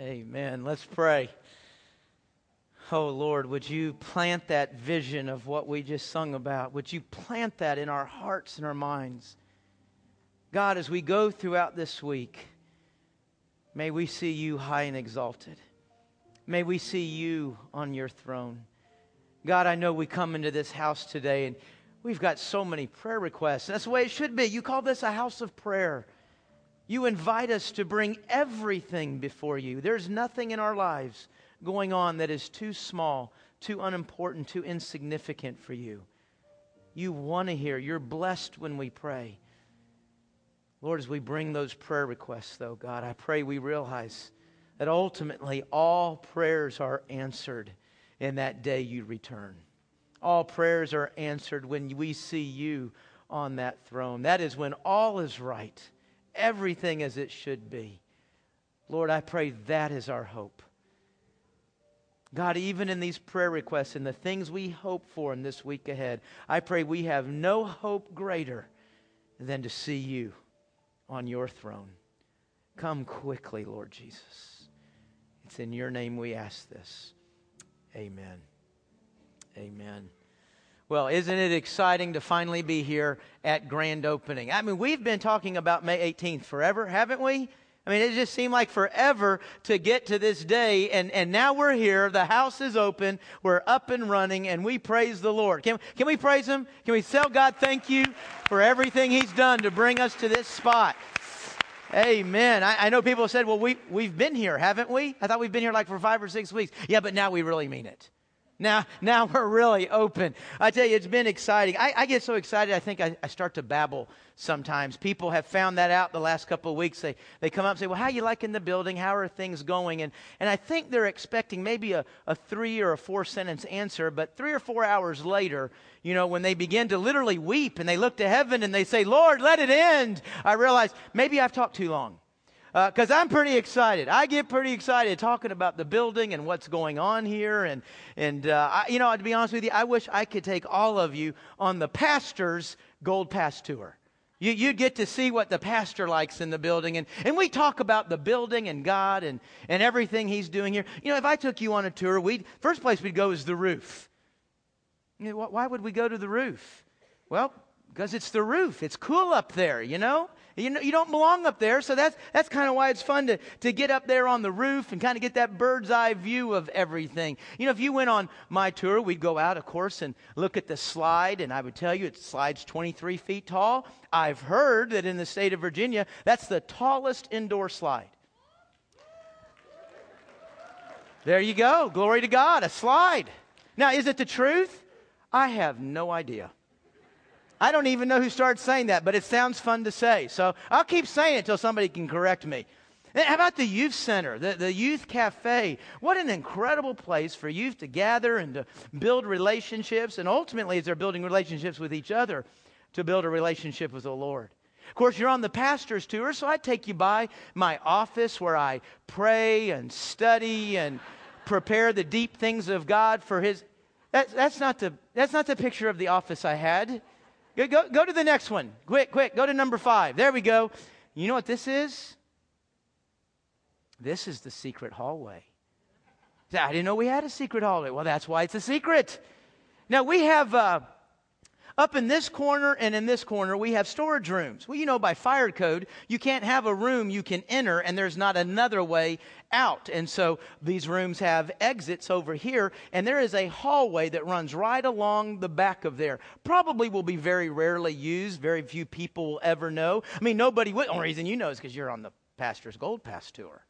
Amen. Let's pray. Oh, Lord, would you plant that vision of what we just sung about? Would you plant that in our hearts and our minds? God, as we go throughout this week, may we see you high and exalted. May we see you on your throne. God, I know we come into this house today and we've got so many prayer requests. And that's the way it should be. You call this a house of prayer. You invite us to bring everything before you. There's nothing in our lives going on that is too small, too unimportant, too insignificant for you. You want to hear. You're blessed when we pray. Lord, as we bring those prayer requests, though, God, I pray we realize that ultimately all prayers are answered in that day you return. All prayers are answered when we see you on that throne. That is when all is right everything as it should be. Lord, I pray that is our hope. God, even in these prayer requests and the things we hope for in this week ahead, I pray we have no hope greater than to see you on your throne. Come quickly, Lord Jesus. It's in your name we ask this. Amen. Amen. Well, isn't it exciting to finally be here at grand opening? I mean, we've been talking about May 18th forever, haven't we? I mean, it just seemed like forever to get to this day, and, and now we're here. The house is open. We're up and running, and we praise the Lord. Can, can we praise Him? Can we tell God thank you for everything He's done to bring us to this spot? Amen. I, I know people said, well, we, we've been here, haven't we? I thought we've been here like for five or six weeks. Yeah, but now we really mean it. Now, now we're really open. I tell you, it's been exciting. I, I get so excited, I think I, I, start to babble sometimes. People have found that out the last couple of weeks. They, they come up and say, Well, how are you liking the building? How are things going? And, and I think they're expecting maybe a, a three or a four sentence answer, but three or four hours later, you know, when they begin to literally weep and they look to heaven and they say, Lord, let it end, I realize maybe I've talked too long because uh, I'm pretty excited. I get pretty excited talking about the building and what's going on here. And, and uh, I, you know, to be honest with you, I wish I could take all of you on the pastor's Gold Pass tour. You, you get to see what the pastor likes in the building. And, and we talk about the building and God and, and everything he's doing here. You know, if I took you on a tour, we'd, first place we'd go is the roof. You know, why would we go to the roof? Well, because it's the roof. It's cool up there, you know? You, know, you don't belong up there, so that's, that's kind of why it's fun to, to get up there on the roof and kind of get that bird's eye view of everything. You know, if you went on my tour, we'd go out, of course, and look at the slide, and I would tell you it slides 23 feet tall. I've heard that in the state of Virginia, that's the tallest indoor slide. There you go. Glory to God, a slide. Now, is it the truth? I have no idea. I don't even know who started saying that, but it sounds fun to say. So I'll keep saying it until somebody can correct me. Eh, how about the youth center, the, the youth cafe? What an incredible place for youth to gather and to build relationships, and ultimately, as they're building relationships with each other, to build a relationship with the Lord. Of course, you're on the pastor's tour, so I take you by my office where I pray and study and prepare the deep things of God for His. That, that's, not the, that's not the picture of the office I had. Go, go to the next one. Quick, quick. Go to number five. There we go. You know what this is? This is the secret hallway. I didn't know we had a secret hallway. Well, that's why it's a secret. Now, we have. Uh, up in this corner and in this corner, we have storage rooms. Well, you know, by fire code, you can't have a room you can enter and there's not another way out. And so these rooms have exits over here, and there is a hallway that runs right along the back of there. Probably will be very rarely used, very few people will ever know. I mean, nobody would. Only reason you know is because you're on the Pastor's Gold Pass tour.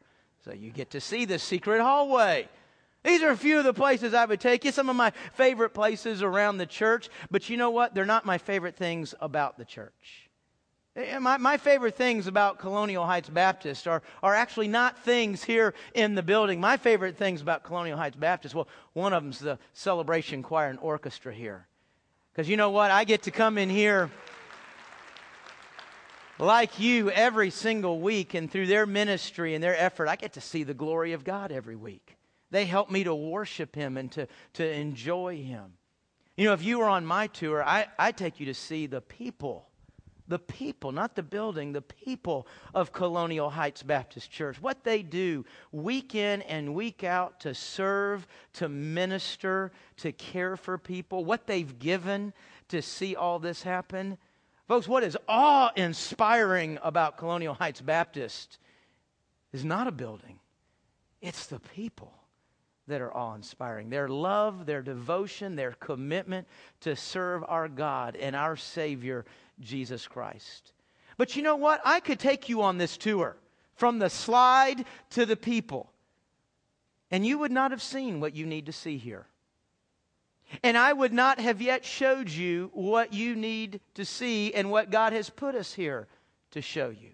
So you get to see the secret hallway. These are a few of the places I would take you, some of my favorite places around the church. But you know what? They're not my favorite things about the church. Eh, my, my favorite things about Colonial Heights Baptist are, are actually not things here in the building. My favorite things about Colonial Heights Baptist, well, one of them's the celebration choir and orchestra here. Because you know what? I get to come in here like you every single week, and through their ministry and their effort, I get to see the glory of God every week. They help me to worship Him and to, to enjoy Him. You know, if you were on my tour, I, I take you to see the people the people, not the building, the people of Colonial Heights Baptist Church. What they do week in and week out to serve, to minister, to care for people, what they've given to see all this happen. Folks, what is awe inspiring about Colonial Heights Baptist is not a building, it's the people that are awe inspiring. Their love, their devotion, their commitment to serve our God and our Savior, Jesus Christ. But you know what? I could take you on this tour from the slide to the people, and you would not have seen what you need to see here. And I would not have yet showed you what you need to see and what God has put us here to show you.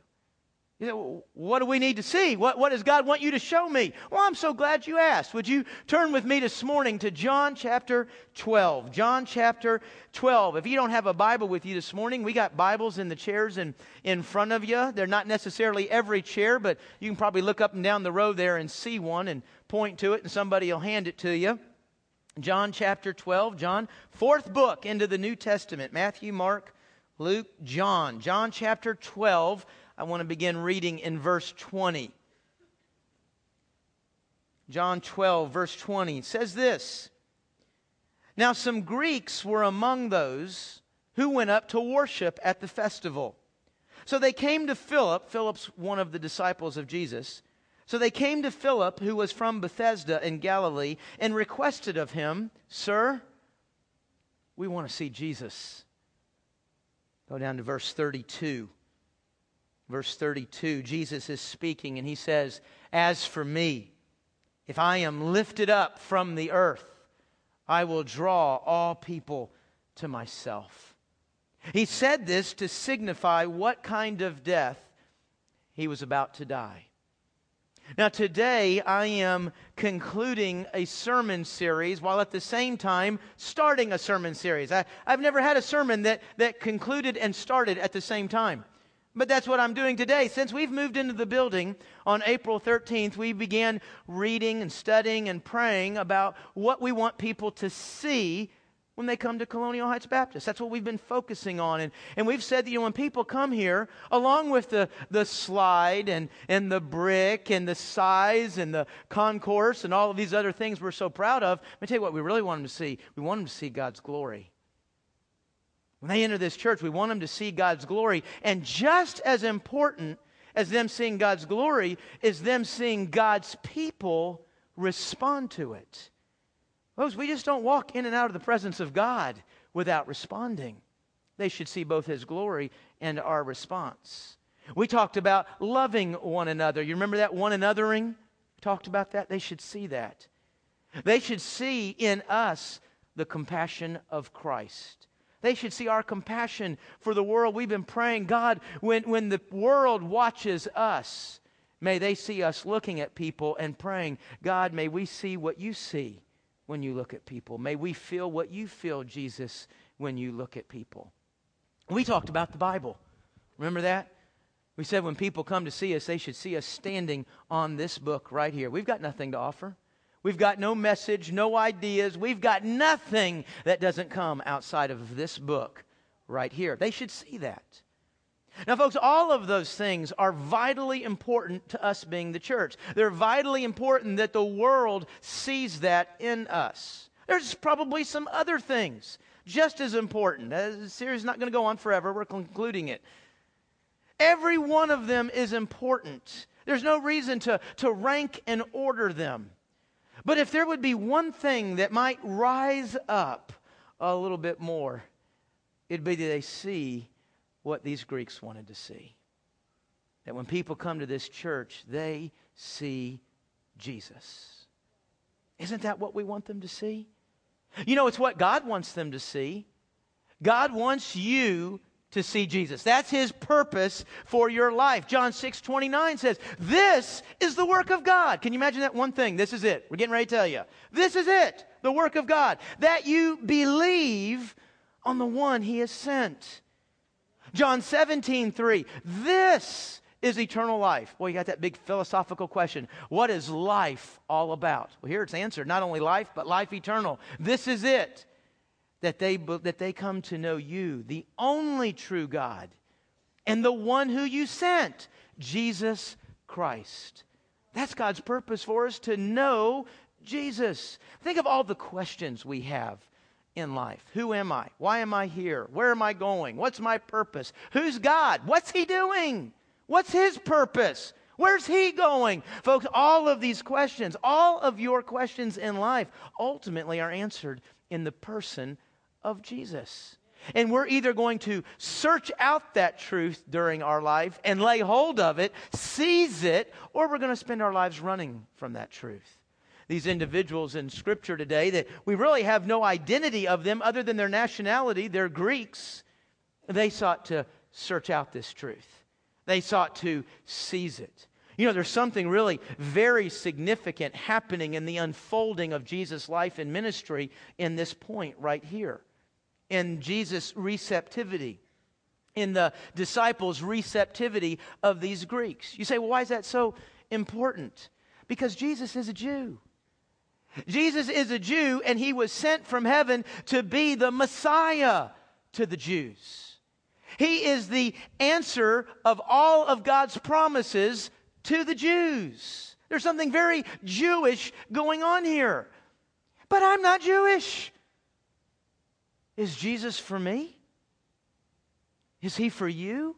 What do we need to see? What, what does God want you to show me? Well, I'm so glad you asked. Would you turn with me this morning to John chapter 12? John chapter 12. If you don't have a Bible with you this morning, we got Bibles in the chairs in, in front of you. They're not necessarily every chair, but you can probably look up and down the row there and see one and point to it, and somebody will hand it to you. John chapter 12, John, fourth book into the New Testament Matthew, Mark, Luke, John. John chapter 12 I want to begin reading in verse 20. John 12, verse 20 says this Now some Greeks were among those who went up to worship at the festival. So they came to Philip. Philip's one of the disciples of Jesus. So they came to Philip, who was from Bethsaida in Galilee, and requested of him, Sir, we want to see Jesus. Go down to verse 32. Verse 32, Jesus is speaking and he says, As for me, if I am lifted up from the earth, I will draw all people to myself. He said this to signify what kind of death he was about to die. Now, today I am concluding a sermon series while at the same time starting a sermon series. I, have never had a sermon that, that concluded and started at the same time. But that's what I'm doing today. Since we've moved into the building on April 13th, we began reading and studying and praying about what we want people to see when they come to Colonial Heights Baptist. That's what we've been focusing on. And, and we've said that you know, when people come here, along with the, the slide and, and the brick and the size and the concourse and all of these other things we're so proud of, let me tell you what we really want them to see. We want them to see God's glory. When they enter this church, we want them to see God's glory. And just as important as them seeing God's glory is them seeing God's people respond to it. Folks, we just don't walk in and out of the presence of God without responding. They should see both His glory and our response. We talked about loving one another. You remember that one anothering? We talked about that. They should see that. They should see in us the compassion of Christ. They should see our compassion for the world. We've been praying, God, when, when the world watches us, may they see us looking at people and praying, God, may we see what you see when you look at people. May we feel what you feel, Jesus, when you look at people. We talked about the Bible. Remember that? We said when people come to see us, they should see us standing on this book right here. We've got nothing to offer. We've got no message, no ideas. We've got nothing that doesn't come outside of this book right here. They should see that. Now, folks, all of those things are vitally important to us being the church. They're vitally important that the world sees that in us. There's probably some other things just as important. Uh, the series is not going to go on forever. We're concluding it. Every one of them is important. There's no reason to, to rank and order them. But if there would be one thing that might rise up a little bit more, it'd be that they see what these Greeks wanted to see. That when people come to this church, they see Jesus. Isn't that what we want them to see? You know, it's what God wants them to see. God wants you to see Jesus. That's his purpose for your life. John 6 29 says, This is the work of God. Can you imagine that one thing? This is it. We're getting ready to tell you. This is it, the work of God. That you believe on the one he has sent. John 17 3. This is eternal life. Well, you got that big philosophical question. What is life all about? Well, here it's answered not only life, but life eternal. This is it that they, that they come to know you, the only true God, and the one who you sent, Jesus Christ. That's God's purpose for us to know Jesus. Think of all the questions we have in life. Who am I? Why am I here? Where am I going? What's my purpose? Who's God? What's He doing? What's His purpose? Where's He going? Folks, all of these questions, all of your questions in life ultimately are answered in the person of Jesus. And we're either going to search out that truth during our life and lay hold of it, seize it, or we're going to spend our lives running from that truth. These individuals in Scripture today that we really have no identity of them other than their nationality, they're Greeks, they sought to search out this truth. They sought to seize it. You know, there's something really very significant happening in the unfolding of Jesus' life and ministry in this point right here in Jesus' receptivity, in the disciples' receptivity of these Greeks. You say, well, why is that so important? Because Jesus is a Jew. Jesus is a Jew, and he was sent from heaven to be the Messiah to the Jews. He is the answer of all of God's promises to the Jews. There's something very Jewish going on here. But I'm not Jewish. Is Jesus for me? Is he for you?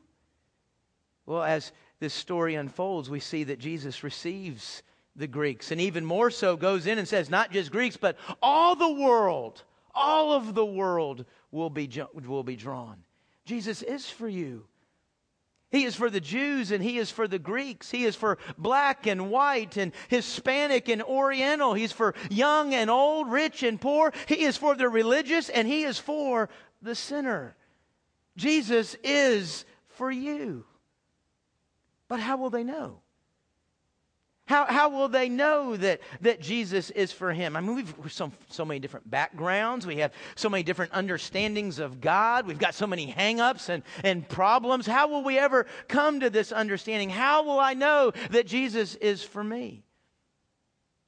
Well, as this story unfolds, we see that Jesus receives the Greeks and even more so goes in and says, not just Greeks, but all the world, all of the world will be, will be drawn. Jesus is for you. He is for the Jews and he is for the Greeks. He is for black and white and Hispanic and Oriental. He's for young and old, rich and poor. He is for the religious and he is for the sinner. Jesus is for you. But how will they know? How, how will they know that, that Jesus is for him? I mean, we've so, so many different backgrounds. We have so many different understandings of God. We've got so many hangups and, and problems. How will we ever come to this understanding? How will I know that Jesus is for me?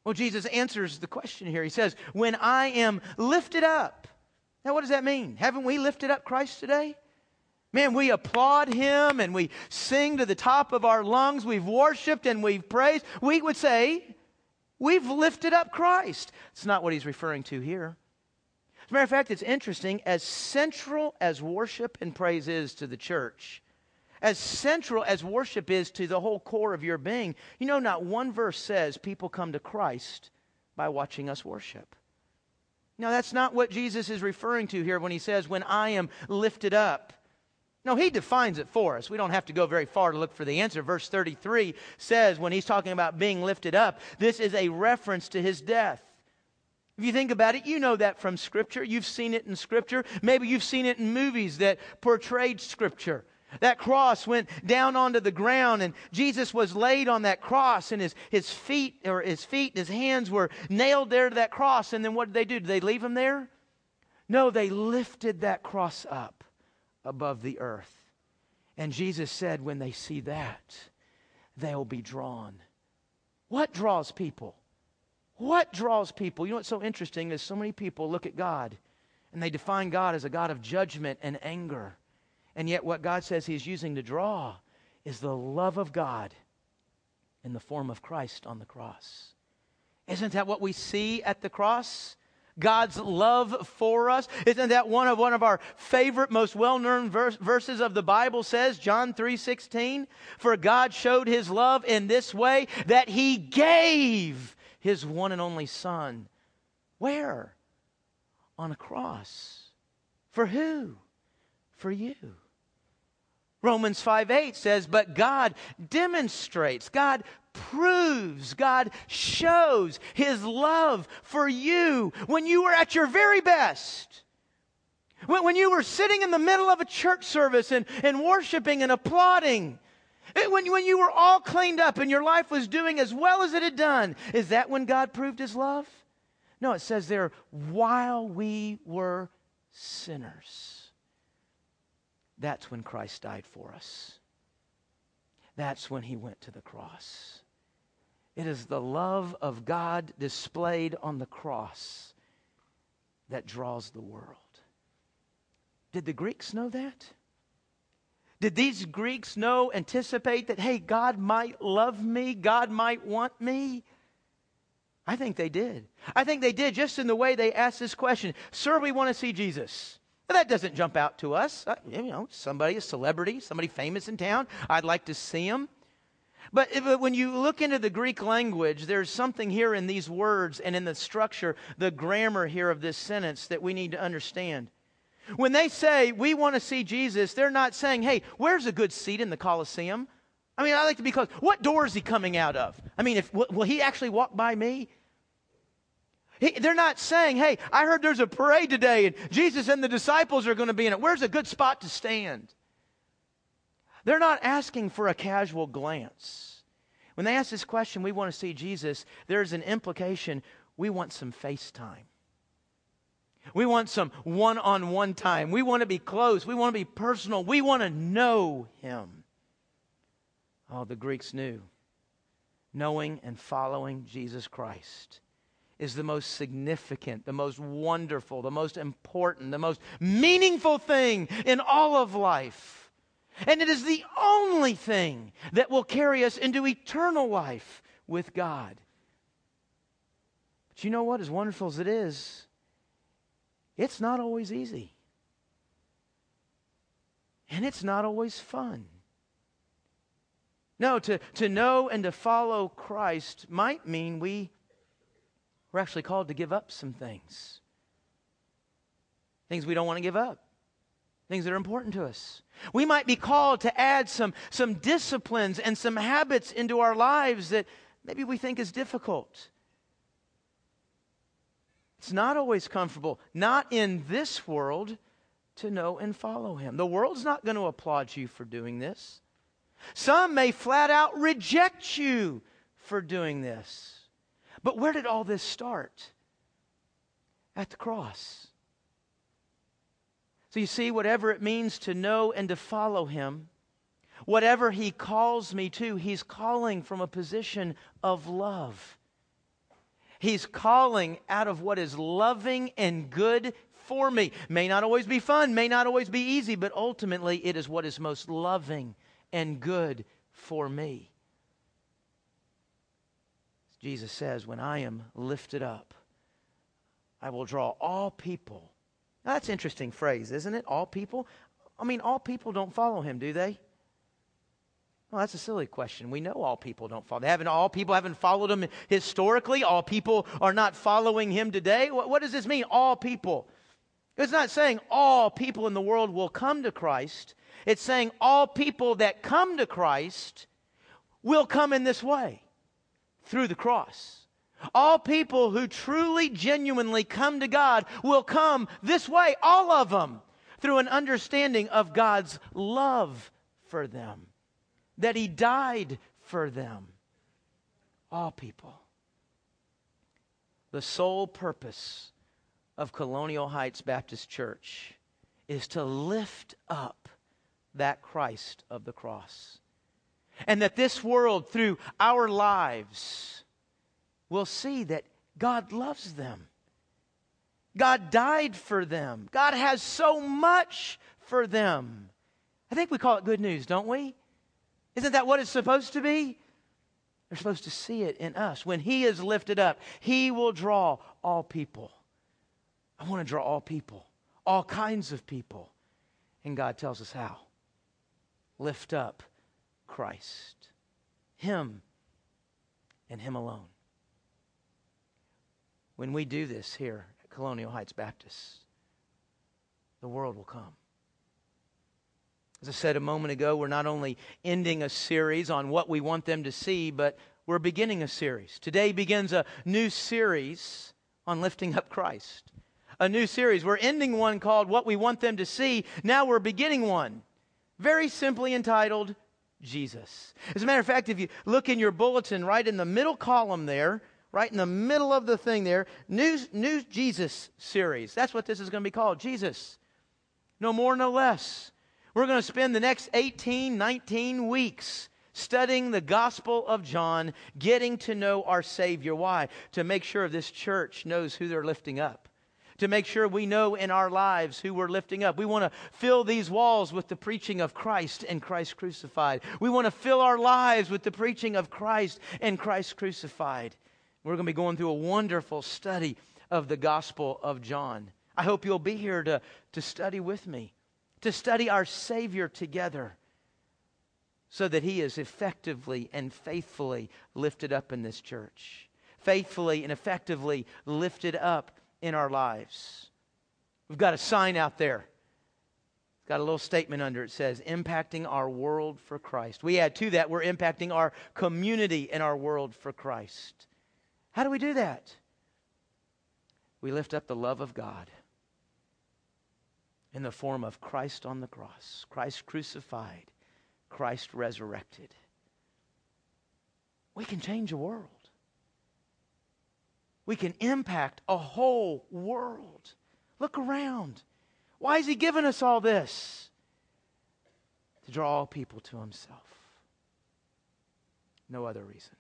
Well, Jesus answers the question here. He says, When I am lifted up. Now, what does that mean? Haven't we lifted up Christ today? Man, we applaud him and we sing to the top of our lungs. We've worshiped and we've praised. We would say, we've lifted up Christ. It's not what he's referring to here. As a matter of fact, it's interesting. As central as worship and praise is to the church, as central as worship is to the whole core of your being, you know, not one verse says people come to Christ by watching us worship. Now, that's not what Jesus is referring to here when he says, When I am lifted up. No, he defines it for us. We don't have to go very far to look for the answer. Verse 33 says, when he's talking about being lifted up, this is a reference to his death. If you think about it, you know that from Scripture. You've seen it in Scripture. Maybe you've seen it in movies that portrayed Scripture. That cross went down onto the ground, and Jesus was laid on that cross, and his, his feet or his feet and his hands were nailed there to that cross. And then what did they do? Did they leave him there? No, they lifted that cross up above the earth. And Jesus said, when they see that, they'll be drawn. What draws people? What draws people? You know what's so interesting is so many people look at God and they define God as a God of judgment and anger. And yet, what God says He's using to draw is the love of God in the form of Christ on the cross. Isn't that what we see at the cross? God's love for us. Isn't that one of one of our favorite, most well-known verse, verses of the Bible says, John 3:16, "For God showed his love in this way that he gave his one and only son." Where? On a cross. For who? For you. Romans 5 8 says, But God demonstrates, God proves, God shows His love for you when you were at your very best. When, when you were sitting in the middle of a church service and, and worshiping and applauding. When, when you were all cleaned up and your life was doing as well as it had done. Is that when God proved His love? No, it says there, while we were sinners. That's when Christ died for us. That's when he went to the cross. It is the love of God displayed on the cross that draws the world. Did the Greeks know that? Did these Greeks know, anticipate that, hey, God might love me, God might want me? I think they did. I think they did just in the way they asked this question Sir, we want to see Jesus. That doesn't jump out to us. Uh, you know, somebody, a celebrity, somebody famous in town, I'd like to see him. But, but when you look into the Greek language, there's something here in these words and in the structure, the grammar here of this sentence that we need to understand. When they say, we want to see Jesus, they're not saying, hey, where's a good seat in the Colosseum? I mean, I like to be close. What door is he coming out of? I mean, if, will, will he actually walk by me? He, they're not saying, hey, I heard there's a parade today and Jesus and the disciples are going to be in it. Where's a good spot to stand? They're not asking for a casual glance. When they ask this question, we want to see Jesus, there's an implication we want some face time. We want some one on one time. We want to be close. We want to be personal. We want to know Him. Oh, the Greeks knew. Knowing and following Jesus Christ is the most significant, the most wonderful, the most important, the most meaningful thing in all of life. And it is the only thing that will carry us into eternal life with God. But you know what? As wonderful as it is, it's not always easy. And it's not always fun. No, to, to know and to follow Christ might mean we, we're actually called to give up some things. Things we don't want to give up. Things that are important to us. We might be called to add some, some disciplines and some habits into our lives that maybe we think is difficult. It's not always comfortable, not in this world, to know and follow Him. The world's not going to applaud you for doing this. Some may flat out reject you for doing this. But where did all this start? At the cross. So you see, whatever it means to know and to follow Him, whatever He calls me to, He's calling from a position of love. He's calling out of what is loving and good for me. May not always be fun, may not always be easy, but ultimately it is what is most loving and good for me. Jesus says, When I am lifted up, I will draw all people. Now, that's an interesting phrase, isn't it? All people? I mean, all people don't follow him, do they? Well, that's a silly question. We know all people don't follow. They haven't, all people haven't followed him historically. All people are not following him today. What, what does this mean? All people. It's not saying all people in the world will come to Christ. It's saying all people that come to Christ will come in this way through the cross. All people who truly, genuinely come to God will come this way, all of them, through an understanding of God's love for them that he died for them. All people. The sole purpose of Colonial Heights Baptist Church is to lift up that Christ of the cross. And that this world, through our lives, will see that God loves them. God died for them. God has so much for them. I think we call it good news, don't we? Isn't that what it's supposed to be? They're supposed to see it in us. When He is lifted up, He will draw all people. I want to draw all people, all kinds of people. And God tells us how. Lift up Christ, Him, and Him alone. When we do this here at Colonial Heights Baptist, the world will come. As I said a moment ago, we're not only ending a series on what we want them to see, but we're beginning a series. Today begins a new series on lifting up Christ. A new series. We're ending one called What We Want Them to See. Now we're beginning one very simply entitled Jesus. As a matter of fact, if you look in your bulletin, right in the middle column there, right in the middle of the thing there, new, new Jesus series. That's what this is going to be called Jesus. No more, no less. We're going to spend the next 18, 19 weeks studying the Gospel of John, getting to know our Savior. Why? To make sure this church knows who they're lifting up, to make sure we know in our lives who we're lifting up. We want to fill these walls with the preaching of Christ and Christ crucified. We want to fill our lives with the preaching of Christ and Christ crucified. We're going to be going through a wonderful study of the Gospel of John. I hope you'll be here to, to study with me, to study our Savior together, so that He is effectively and faithfully lifted up in this church, faithfully and effectively lifted up in our lives. We've got a sign out there. It's got a little statement under it. says, impacting our world for Christ. We add to that, we're impacting our community and our world for Christ. How do we do that? We lift up the love of God in the form of Christ on the cross, Christ crucified, Christ resurrected. We can change a world. We can impact a whole world. Look around. Why has He given us all this? To draw all people to Himself. No other reason.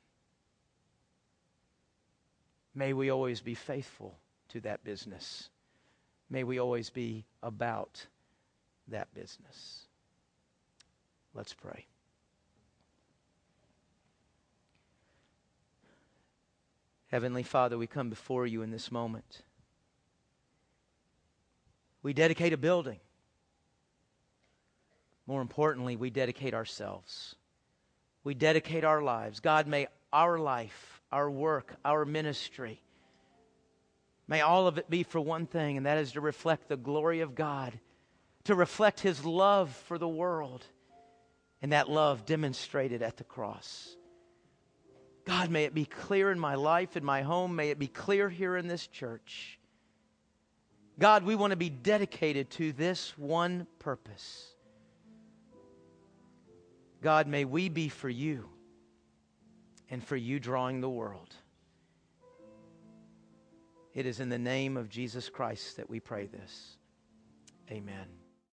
May we always be faithful to that business. May we always be about that business. Let's pray. Heavenly Father, we come before you in this moment. We dedicate a building. More importantly, we dedicate ourselves. We dedicate our lives. God, may our life, our work, our ministry, may all of it be for one thing, and that is to reflect the glory of God, to reflect His love for the world, and that love demonstrated at the cross. God, may it be clear in my life, in my home. May it be clear here in this church. God, we want to be dedicated to this one purpose. God, may we be for you and for you drawing the world. It is in the name of Jesus Christ that we pray this. Amen.